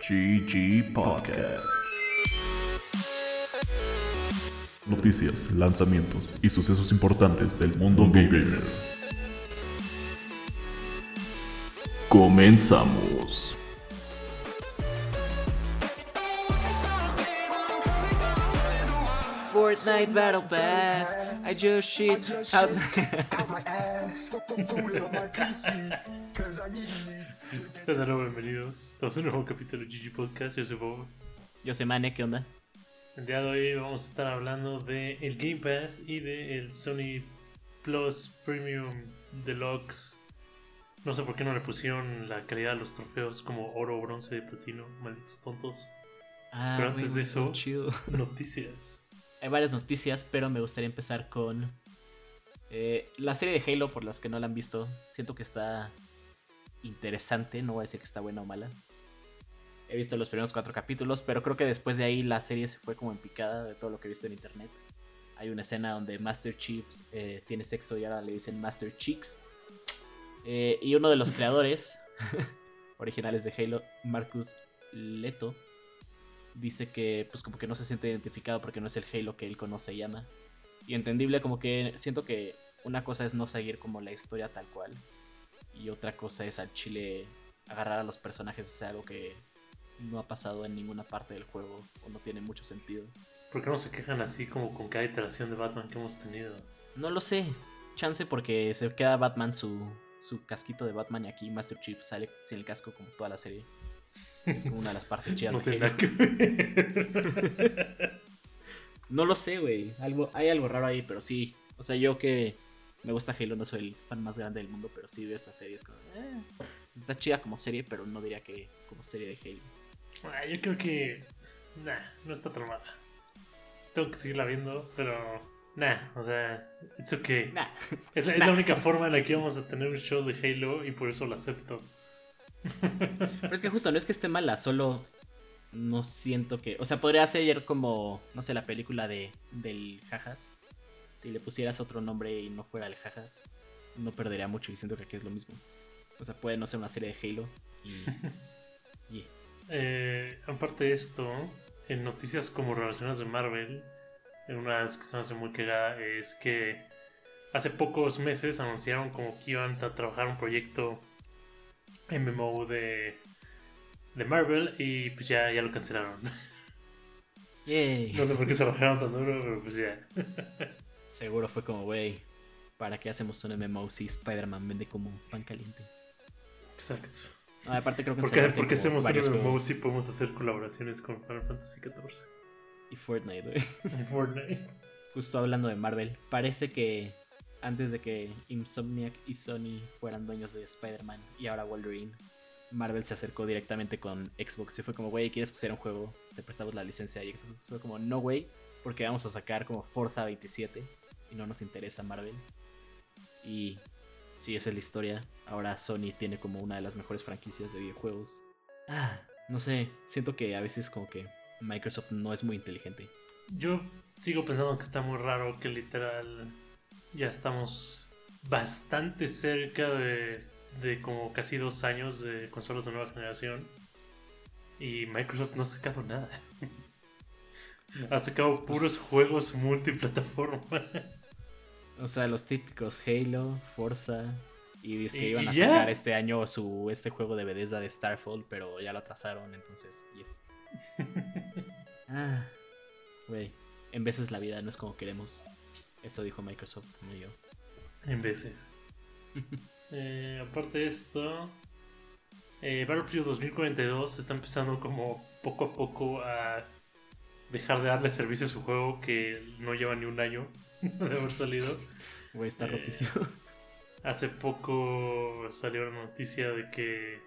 GG Podcast. Noticias, lanzamientos y sucesos importantes del mundo gamer. Comenzamos. Fortnite Battle Pass. I just shit out. De nuevo, bienvenidos. Estamos en un nuevo capítulo de GG Podcast. Yo soy Bob. Yo soy Mane, ¿qué onda? El día de hoy vamos a estar hablando de el Game Pass y de el Sony Plus Premium Deluxe. No sé por qué no le pusieron la calidad de los trofeos como oro, bronce y platino. Malditos tontos. Ah, Pero antes de eso-. Noticias. Hay varias noticias, pero me gustaría empezar con eh, la serie de Halo, por las que no la han visto. Siento que está interesante, no voy a decir que está buena o mala. He visto los primeros cuatro capítulos, pero creo que después de ahí la serie se fue como en picada de todo lo que he visto en internet. Hay una escena donde Master Chief eh, tiene sexo y ahora le dicen Master Cheeks. Eh, y uno de los creadores originales de Halo, Marcus Leto, dice que pues como que no se siente identificado porque no es el Halo que él conoce y ama. Y entendible como que siento que una cosa es no seguir como la historia tal cual y otra cosa es al chile agarrar a los personajes es algo que no ha pasado en ninguna parte del juego o no tiene mucho sentido. ¿Por qué no se quejan así como con cada iteración de Batman que hemos tenido? No lo sé, chance porque se queda Batman su, su casquito de Batman y aquí Master Chief sale sin el casco como toda la serie. Es como una de las partes chidas No de que ver. No lo sé, güey. Algo, hay algo raro ahí, pero sí. O sea, yo que me gusta Halo, no soy el fan más grande del mundo, pero sí veo esta serie. Es como, eh, está chida como serie, pero no diría que como serie de Halo. Ah, yo creo que. Nah, no está tan mala. Tengo que seguirla viendo, pero. Nah, o sea, it's okay. Nah. Es, la, es la única forma en la que vamos a tener un show de Halo y por eso lo acepto. Pero es que justo no es que esté mala, solo no siento que. O sea, podría ser como, no sé, la película de del Jajas. Si le pusieras otro nombre y no fuera el Jajas, no perdería mucho y siento que aquí es lo mismo. O sea, puede no ser una serie de Halo y. y- Eh, aparte de esto, en noticias como relacionadas de Marvel, en una que se me hace muy cagada es que hace pocos meses anunciaron como que iban a trabajar un proyecto MMO de, de Marvel y pues ya, ya lo cancelaron. Yay. No sé por qué se bajaron tan duro, pero pues ya. Seguro fue como, güey, ¿para qué hacemos un MMO si Spider-Man vende como pan caliente? Exacto. No, aparte creo que ¿Por qué, Celeste hay por qué como hacemos un MMO si podemos hacer colaboraciones con Final Fantasy XIV? Y Fortnite, güey. En Fortnite. Justo hablando de Marvel, parece que antes de que Insomniac y Sony fueran dueños de Spider-Man y ahora Wolverine, Marvel se acercó directamente con Xbox y fue como, güey, ¿quieres hacer un juego? Te prestamos la licencia y Xbox fue como, no, güey, porque vamos a sacar como Forza 27 y no nos interesa Marvel. Y sí, esa es la historia. Ahora Sony tiene como una de las mejores franquicias de videojuegos. Ah, no sé, siento que a veces como que Microsoft no es muy inteligente. Yo sigo pensando que está muy raro que literal ya estamos bastante cerca de, de como casi dos años de consolas de nueva generación y Microsoft no ha sacado nada. ha sacado puros Pues- juegos multiplataforma. O sea, los típicos Halo, Forza. Y dice que iban a ya. sacar este año su este juego de Bethesda de Starfall, pero ya lo atrasaron, entonces, yes. ah, güey. En veces la vida no es como queremos. Eso dijo Microsoft, no yo. en veces. Eh, aparte de esto, eh, Battlefield 2042 está empezando como poco a poco a dejar de darle servicio a su juego que no lleva ni un año de haber salido. Güey, está Eh, rotísimo. Hace poco salió la noticia de que,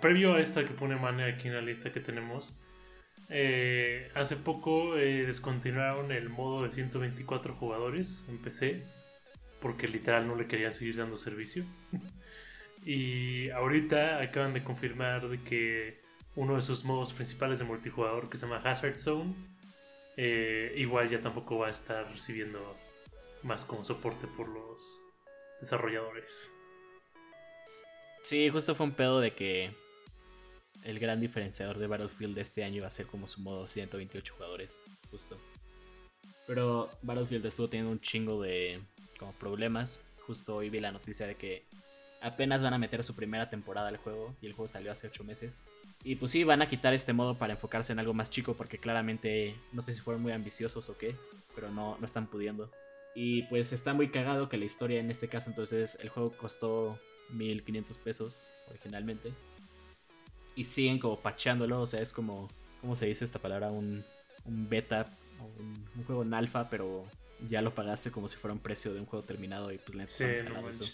previo a esta que pone Mane aquí en la lista que tenemos, eh, hace poco eh, descontinuaron el modo de 124 jugadores en PC porque literal no le querían seguir dando servicio. y ahorita acaban de confirmar de que uno de sus modos principales de multijugador que se llama Hazard Zone eh, igual ya tampoco va a estar recibiendo más como soporte por los desarrolladores. Sí, justo fue un pedo de que el gran diferenciador de Battlefield este año iba a ser como su modo 128 jugadores, justo. Pero Battlefield estuvo teniendo un chingo de como problemas. Justo hoy vi la noticia de que apenas van a meter su primera temporada al juego y el juego salió hace 8 meses. Y pues sí, van a quitar este modo para enfocarse en algo más chico porque claramente no sé si fueron muy ambiciosos o qué, pero no, no están pudiendo. Y pues está muy cagado que la historia en este caso entonces el juego costó 1500 pesos originalmente. Y siguen como pacheándolo, o sea, es como, ¿cómo se dice esta palabra? Un, un beta, un, un juego en alfa, pero ya lo pagaste como si fuera un precio de un juego terminado y pues le Sí, no eso.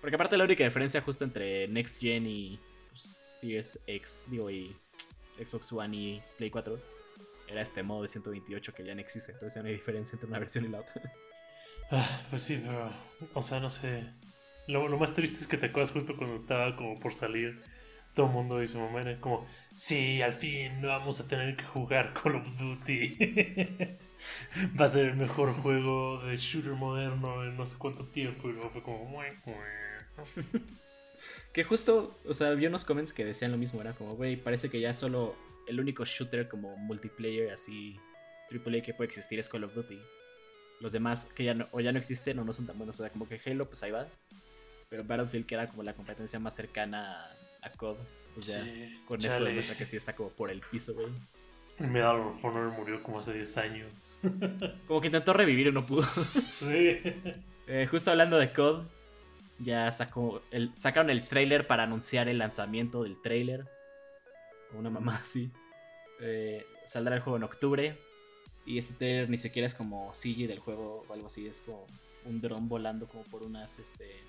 Porque aparte la única diferencia justo entre Next Gen y pues, Series X, digo, y Xbox One y Play 4 era este modo de 128 que ya no existe. Entonces ya no hay diferencia entre una versión y la otra. Ah, pues sí, pero. O sea, no sé. Lo, lo más triste es que te acuerdas justo cuando estaba como por salir. Todo el mundo su mamá era como: Sí, al fin no vamos a tener que jugar Call of Duty. Va a ser el mejor juego de shooter moderno en no sé cuánto tiempo. Y luego fue como: "Mue, mue". Que justo, o sea, vi unos comments que decían lo mismo. Era como, güey, parece que ya solo el único shooter como multiplayer así AAA que puede existir es Call of Duty. Los demás que ya no, o ya no existen o no son tan buenos. O sea, como que Halo, pues ahí va. Pero Battlefield, que era como la competencia más cercana a, a COD, pues ya Sí, con esto demuestra que sí está como por el piso, güey. Medal of Honor murió como hace 10 años. Como que intentó revivir y no pudo. sí. Eh, justo hablando de COD, ya sacó el, sacaron el trailer para anunciar el lanzamiento del trailer. Una mamá así. Eh, saldrá el juego en octubre. Y este trailer ni siquiera es como CG del juego o algo así. Es como un dron volando como por unas este,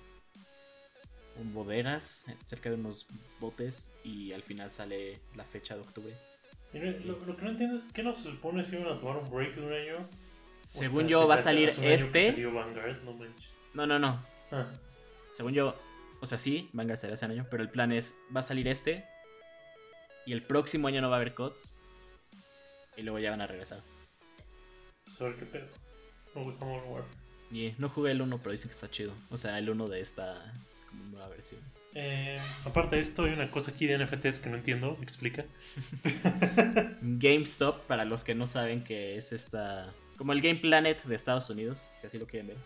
un bodegas eh, cerca de unos botes. Y al final sale la fecha de octubre. Lo, lo que no entiendo es que no se supone si iban a tomar un break de un año. Según O sea, yo va a salir este. No, no, no. Ah, Según yo, o sea, sí, Vanguard salió hace un año, pero el plan es, va a salir este y el próximo año no va a haber CODs y luego ya van a regresar. pues a ver qué pedo. Me gusta Modern Warfare. Y no jugué el 1, pero dicen que está chido. O sea, el 1 de esta como nueva versión. Eh, aparte de esto, hay una cosa aquí de NFTs que no entiendo. ¿Me explica? GameStop, para los que no saben que es esta... Como el Game Planet de Estados Unidos, si así lo quieren ver.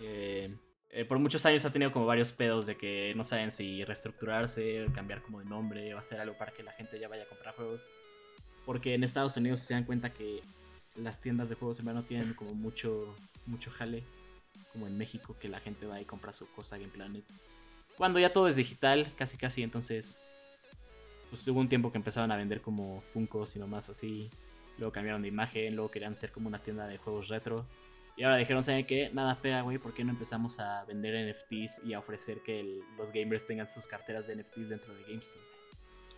Eh, eh, por muchos años ha tenido como varios pedos de que no saben si reestructurarse, cambiar como de nombre o hacer algo para que la gente ya vaya a comprar juegos. Porque en Estados Unidos se dan cuenta que las tiendas de juegos en verdad no tienen como mucho, mucho jale. Como en México, que la gente va y compra su cosa Game Planet. Cuando ya todo es digital, casi casi, entonces pues hubo un tiempo que empezaron a vender como Funkos y nomás así. Luego cambiaron de imagen, luego querían ser como una tienda de juegos retro. Y ahora dijeron, ¿saben qué? Nada pega, güey, ¿por qué no empezamos a vender NFTs y a ofrecer que el- los gamers tengan sus carteras de NFTs dentro de GameStop?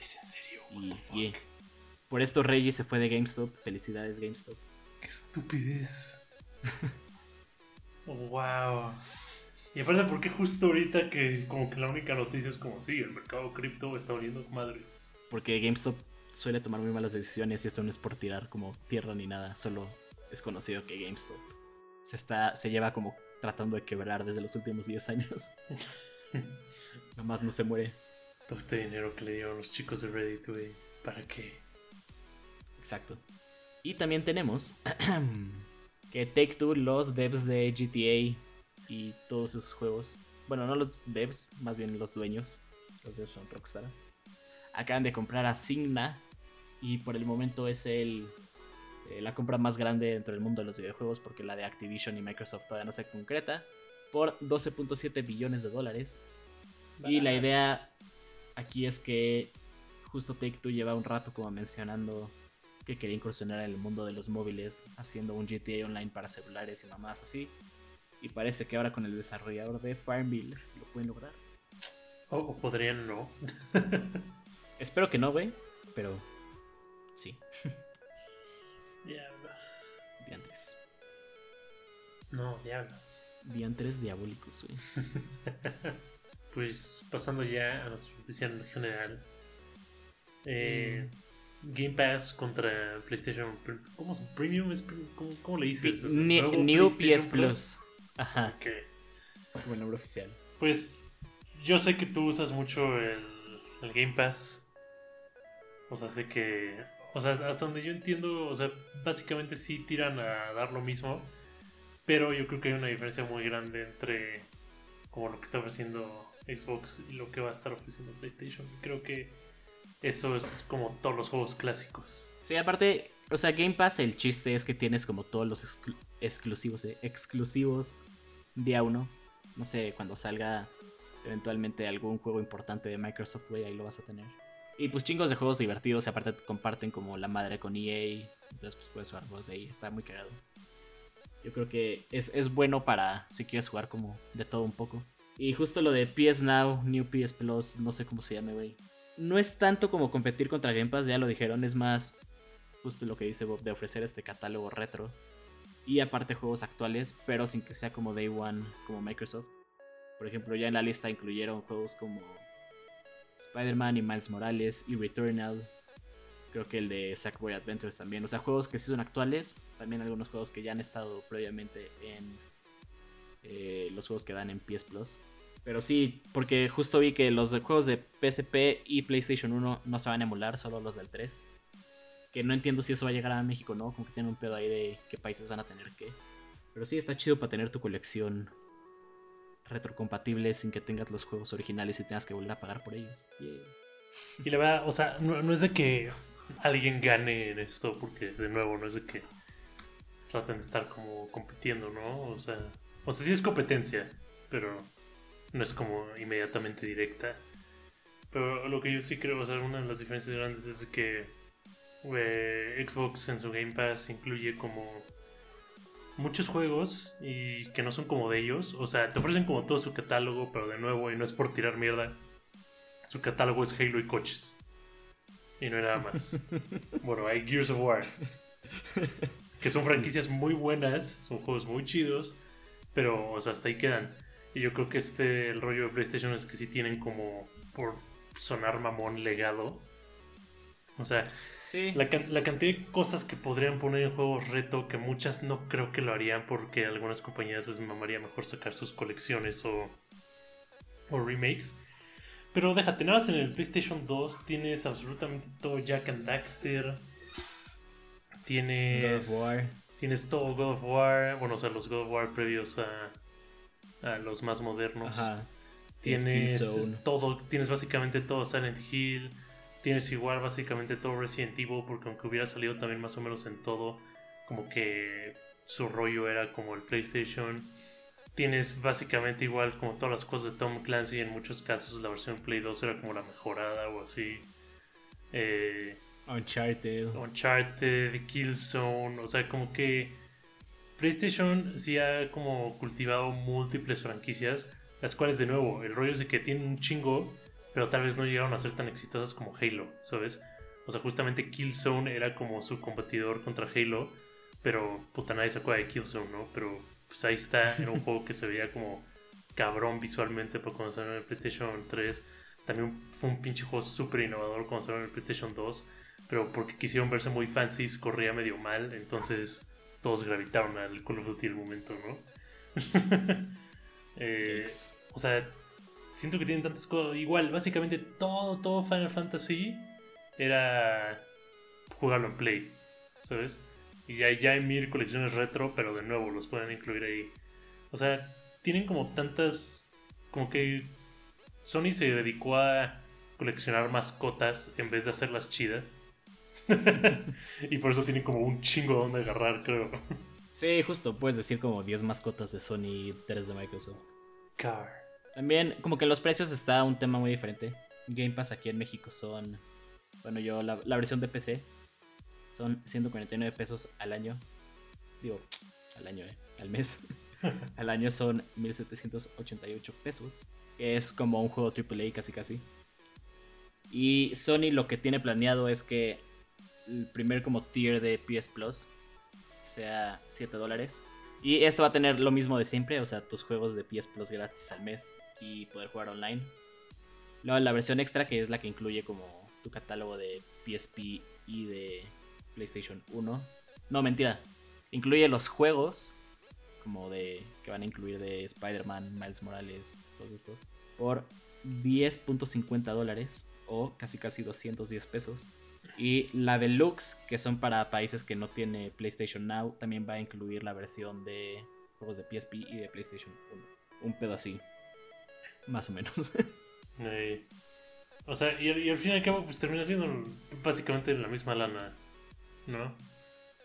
¿Es en serio? What Y, the fuck? y por esto Reggie se fue de GameStop. Felicidades, GameStop. ¡Qué estupidez! Wow. Y aparte, ¿por qué justo ahorita que como que la única noticia es como, sí, el mercado cripto está valiendo madres? Porque GameStop suele tomar muy malas decisiones y esto no es por tirar como tierra ni nada. Solo es conocido que GameStop se, está, se lleva como tratando de quebrar desde los últimos 10 años. Nomás no se muere. Todo este dinero que le dieron los chicos de Reddit, güey. ¿Para qué? Exacto. Y también tenemos que Take Two, los devs de GTA y todos esos juegos, bueno, no los devs, más bien los dueños, los devs son Rockstar, acaban de comprar a Signa y por el momento es el, eh, la compra más grande dentro del mundo de los videojuegos porque la de Activision y Microsoft todavía no se concreta por 12.7 billones de dólares. Y la idea aquí es que justo Take Two lleva un rato como mencionando que quería incursionar en el mundo de los móviles haciendo un GTA Online para celulares y mamás así. Y parece que ahora con el desarrollador de Farmville lo pueden lograr. O, o podrían no. Espero que no, güey, pero sí, Diablos. diantres. No, diablos. Diantres diabólicos, güey. Pues pasando ya a nuestra noticia en general. Eh, Game Pass contra PlayStation. ¿Cómo es? ¿Premium? ¿Es pre- ¿Cómo, cómo le dices? O sea, Ni- ¿nuevo New PS Plus. Ajá, Ok. es como el nombre oficial. Pues yo sé que tú usas mucho el, el Game Pass. O sea, sé que. O sea, hasta donde yo entiendo, o sea, básicamente sí tiran a dar lo mismo. Pero yo creo que hay una diferencia muy grande entre como lo que está ofreciendo Xbox y lo que va a estar ofreciendo PlayStation. Creo que eso es como todos los juegos clásicos. Sí, aparte, o sea, Game Pass, el chiste es que tienes como todos los exclu- exclusivos, eh, exclusivos día uno. No sé, cuando salga eventualmente algún juego importante de Microsoft, güey, ahí lo vas a tener. Y pues chingos de juegos divertidos, aparte te comparten como la madre con EA, entonces pues puedes jugar juegos de ahí, está muy cagado. Yo creo que es, es bueno para si quieres jugar como de todo un poco. Y justo lo de PS Now, New PS Plus, no sé cómo se llame, güey. No es tanto como competir contra Game Pass, ya lo dijeron, es más justo lo que dice Bob de ofrecer este catálogo retro. Y aparte juegos actuales, pero sin que sea como Day One, como Microsoft. Por ejemplo, ya en la lista incluyeron juegos como Spider-Man y Miles Morales y Returnal. Creo que el de Sackboy Adventures también. O sea, juegos que sí son actuales. También algunos juegos que ya han estado previamente en eh, los juegos que dan en PS Plus. Pero sí, porque justo vi que los de juegos de PSP y PlayStation 1 no se van a emular, solo los del 3. Que no entiendo si eso va a llegar a México no, como que tienen un pedo ahí de qué países van a tener qué. Pero sí, está chido para tener tu colección retrocompatible sin que tengas los juegos originales y tengas que volver a pagar por ellos. Y la verdad, o sea, no, no es de que alguien gane en esto, porque de nuevo, no es de que traten de estar como compitiendo, ¿no? O sea, o sea, sí es competencia, pero no es como inmediatamente directa. Pero lo que yo sí creo, o sea, una de las diferencias grandes es que eh, Xbox en su Game Pass incluye como muchos juegos y que no son como de ellos. O sea, te ofrecen como todo su catálogo, pero de nuevo, y no es por tirar mierda. Su catálogo es Halo y coches. Y no hay nada más. bueno, hay Gears of War. Que son franquicias muy buenas, son juegos muy chidos, pero o sea, hasta ahí quedan. Y yo creo que este, el rollo de PlayStation es que sí tienen como, por sonar mamón, legado. O sea, Sí. la, can- la cantidad de cosas que podrían poner en juegos reto, que muchas no creo que lo harían porque a algunas compañías les mamaría mejor sacar sus colecciones o, o remakes. Pero déjate, nada más en el PlayStation 2 tienes absolutamente todo Jack and Daxter. Tienes. God of War. Tienes todo God of War. Bueno, o sea, los God of War previos a, a los más modernos. Ajá. Tienes todo, tienes básicamente todo Silent Hill, tienes igual básicamente todo Resident Evil, porque aunque hubiera salido también más o menos en todo, como que su rollo era como el PlayStation. Tienes básicamente igual como todas las cosas de Tom Clancy, en muchos casos la versión Play 2 era como la mejorada o así. Eh, Uncharted. Uncharted, Killzone, o sea, como que PlayStation sí ha como cultivado múltiples franquicias, las cuales de nuevo, el rollo es de que tienen un chingo, pero tal vez no llegaron a ser tan exitosas como Halo, ¿sabes? O sea, justamente Killzone era como su competidor contra Halo, pero puta nadie se acuerda de Killzone, ¿no? Pero pues ahí está, era un juego que se veía como cabrón visualmente para cuando salió en el PlayStation 3. También fue un pinche juego súper innovador cuando salió en el PlayStation 2 pero porque quisieron verse muy fancy, corría medio mal, entonces todos gravitaron al Call of Duty el momento, ¿no? Eh, o sea, siento que tienen tantas cosas. Igual, básicamente todo, todo Final Fantasy era jugarlo en Play, ¿sabes? Y ya, ya hay mil colecciones retro, pero de nuevo los pueden incluir ahí. O sea, tienen como tantas. Como que Sony se dedicó a coleccionar mascotas en vez de hacerlas chidas. y por eso tienen como un chingo donde agarrar, creo. Sí, justo, puedes decir como 10 mascotas de Sony y 3 de Microsoft. Car. También, como que los precios está un tema muy diferente. Game Pass aquí en México son. Bueno, yo la, la versión de PC son 149 pesos al año. Digo, al año, eh, al mes. al año son 1788 pesos. Que es como un juego AAA casi casi. Y Sony lo que tiene planeado es que el primer como tier de PS Plus sea 7 dólares. Y esto va a tener lo mismo de siempre, o sea, tus juegos de PS Plus gratis al mes y poder jugar online. Luego la versión extra, que es la que incluye como tu catálogo de PSP y de PlayStation 1. No, mentira. Incluye los juegos, como de que van a incluir de Spider-Man, Miles Morales, todos estos, por 10.50 dólares o casi casi 210 pesos. Y la Deluxe, que son para países que no tiene PlayStation Now, también va a incluir la versión de juegos de PSP y de PlayStation 1. Un así. Más o menos. O sea, y, al- y al fin y al cabo, pues termina siendo básicamente la misma lana, ¿no?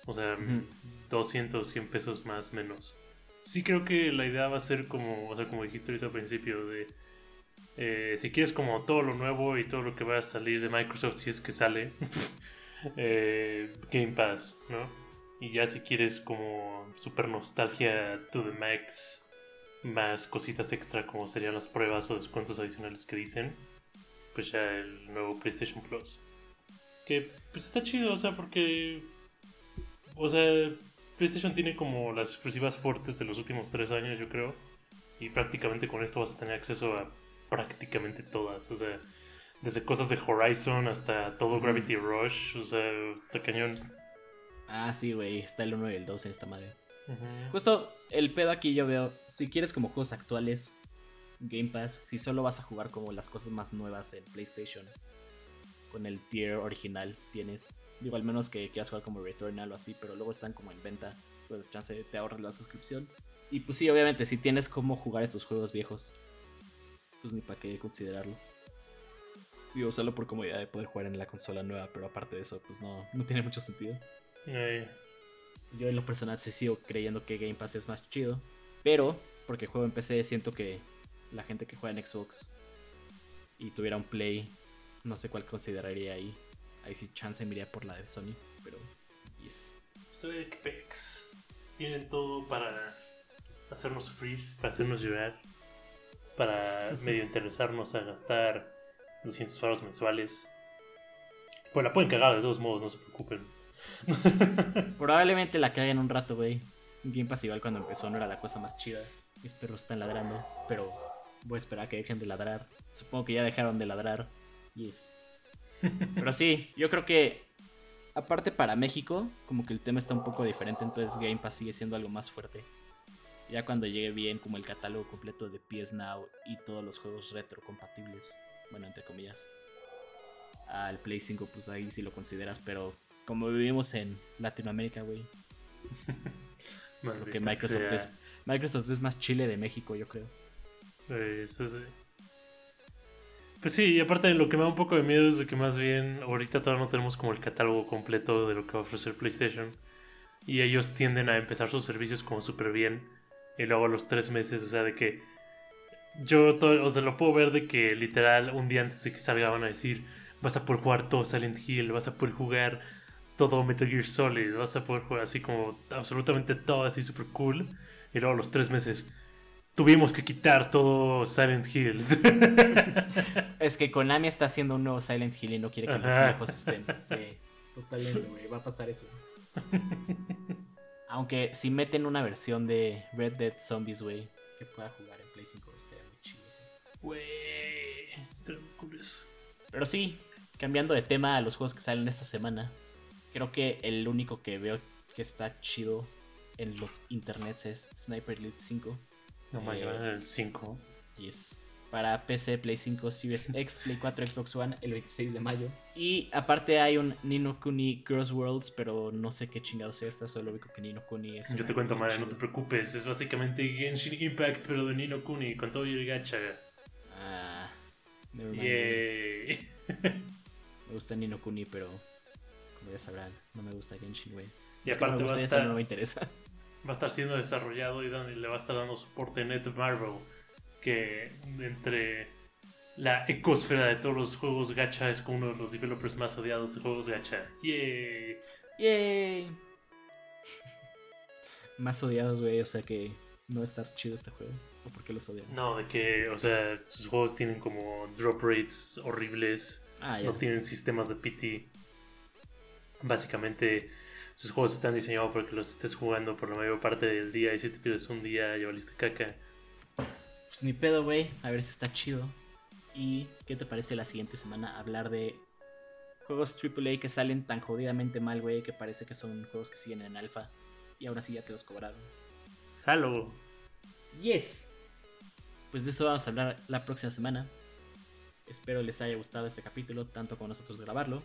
O sea, Ujú. 200, 100 pesos más, menos. Sí creo que la idea va a ser como, o sea, como dijiste ahorita al principio, de eh, si quieres como todo lo nuevo y todo lo que va a salir de Microsoft, si es que sale, eh, Game Pass, ¿no? Y ya si quieres como super nostalgia to the max, más cositas extra como serían las pruebas o descuentos adicionales que dicen, pues ya el nuevo PlayStation Plus. Que pues está chido, o sea, porque... O sea, PlayStation tiene como las exclusivas fuertes de los últimos tres años, yo creo. Y prácticamente con esto vas a tener acceso a prácticamente todas. O sea, desde cosas de Horizon hasta todo Gravity Rush. O sea, está cañón. ah, sí, güey. Está el 1 y el 2 en esta madre. Justo el pedo aquí yo veo, si quieres como juegos actuales, Game Pass, si solo vas a jugar como las cosas más nuevas en PlayStation, con el tier original tienes, digo al menos que quieras jugar como Returnal o así, pero luego están como en venta, pues chance te ahorras la suscripción. Y pues sí, obviamente, si tienes cómo jugar estos juegos viejos, pues ni para qué considerarlo. Digo, solo por comodidad de poder jugar en la consola nueva, pero aparte de eso, pues no, no tiene mucho sentido. Yo en lo personal sí sigo creyendo que Game Pass es más chido. Pero, porque juego en PC, siento que la gente que juega en Xbox y tuviera un Play, no sé cuál consideraría ahí. Ahí sí chance me iría por la de Sony, pero... Yes. Soy Xpex. Tienen todo para hacernos sufrir, para hacernos llorar, para medio interesarnos a gastar 200 baros mensuales. Pues la pueden cagar de todos modos, no se preocupen. Probablemente la caguen un rato, güey. Game Pass igual cuando empezó no era la cosa más chida. Mis perros están ladrando, pero voy a esperar a que dejen de ladrar. Supongo que ya dejaron de ladrar. Yes. Pero sí, yo creo que aparte para México, como que el tema está un poco diferente, entonces Game Pass sigue siendo algo más fuerte. Ya cuando llegue bien como el catálogo completo de PS Now y todos los juegos retro compatibles, bueno, entre comillas, al Play 5, pues ahí sí lo consideras, pero como vivimos en Latinoamérica, güey, creo Maldita que Microsoft sea. es, Microsoft es más chile de México, yo creo. Eso sí. Pues sí, y aparte lo que me da un poco de miedo es de que más bien ahorita todavía no tenemos como el catálogo completo de lo que va a ofrecer PlayStation. Y ellos tienden a empezar sus servicios como súper bien. Y luego a los tres meses, o sea, de que yo todo, o sea, lo puedo ver de que literal un día antes de que salga van a decir vas a poder jugar todo Silent Hill, vas a poder jugar todo Metal Gear Solid, vas a poder jugar así como absolutamente todo así súper cool. Y luego a los tres meses tuvimos que quitar todo Silent Hill. Es que Konami está haciendo un nuevo Silent Hill y no quiere que los viejos estén. Sí, totalmente, güey. Va a pasar eso. Aunque si meten una versión de Red Dead Zombies, güey, que pueda jugar en Play 5, estaría muy chido eso. Güey, está muy cool eso. Pero sí, cambiando de tema a los juegos que salen esta semana, creo que el único que veo que está chido en los internets es Sniper Elite 5. No Eh, me llevan el 5. Y es para PC, Play 5, Series X, Play 4, Xbox One el 26 de mayo. Y aparte hay un Nino Kuni Cross Worlds, pero no sé qué chingados sea esta, solo ubico que Nino Kuni es. Yo te cuento, madre, no te preocupes. Es básicamente Genshin Impact, pero de Nino Kuni, con todo y el gacha. Ah, never mind. Yay. Me gusta Nino Kuni, pero ya sabrán, no me gusta Genshin, güey. Y Es que aparte me va a, gusta eso, estar, no me interesa. va a estar siendo desarrollado y le va a estar dando soporte Netmarble. Que entre la ecosfera de todos los juegos gacha es como uno de los developers más odiados de juegos gacha. Yay. ¡Yay! Más odiados, güey, o sea que no va a estar chido este juego. ¿O por qué los odian? No, de que, o sea, sus juegos tienen como drop rates horribles, Ah, no tienen sistemas de PT. Básicamente, sus juegos están diseñados para que los estés jugando por la mayor parte del día y si te pierdes un día ya valiste caca. Pues ni pedo, güey. A ver si está chido. ¿Y qué te parece la siguiente semana hablar de juegos AAA que salen tan jodidamente mal, güey, que parece que son juegos que siguen en alfa y ahora sí ya te los cobraron? Halo. Yes. Pues de eso vamos a hablar la próxima semana. Espero les haya gustado este capítulo, tanto como nosotros grabarlo.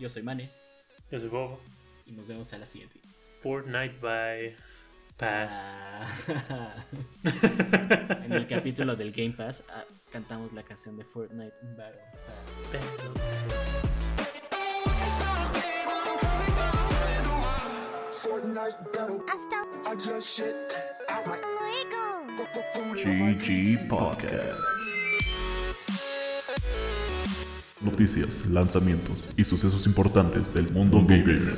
Yo soy Mane Yo soy Bob. y nos vemos a la siguiente. Fortnite by Pass. Ah. en el capítulo del Game Pass ah, cantamos la canción de Fortnite Battle Pass. GG Podcast. Noticias, lanzamientos y sucesos importantes del mundo gamer.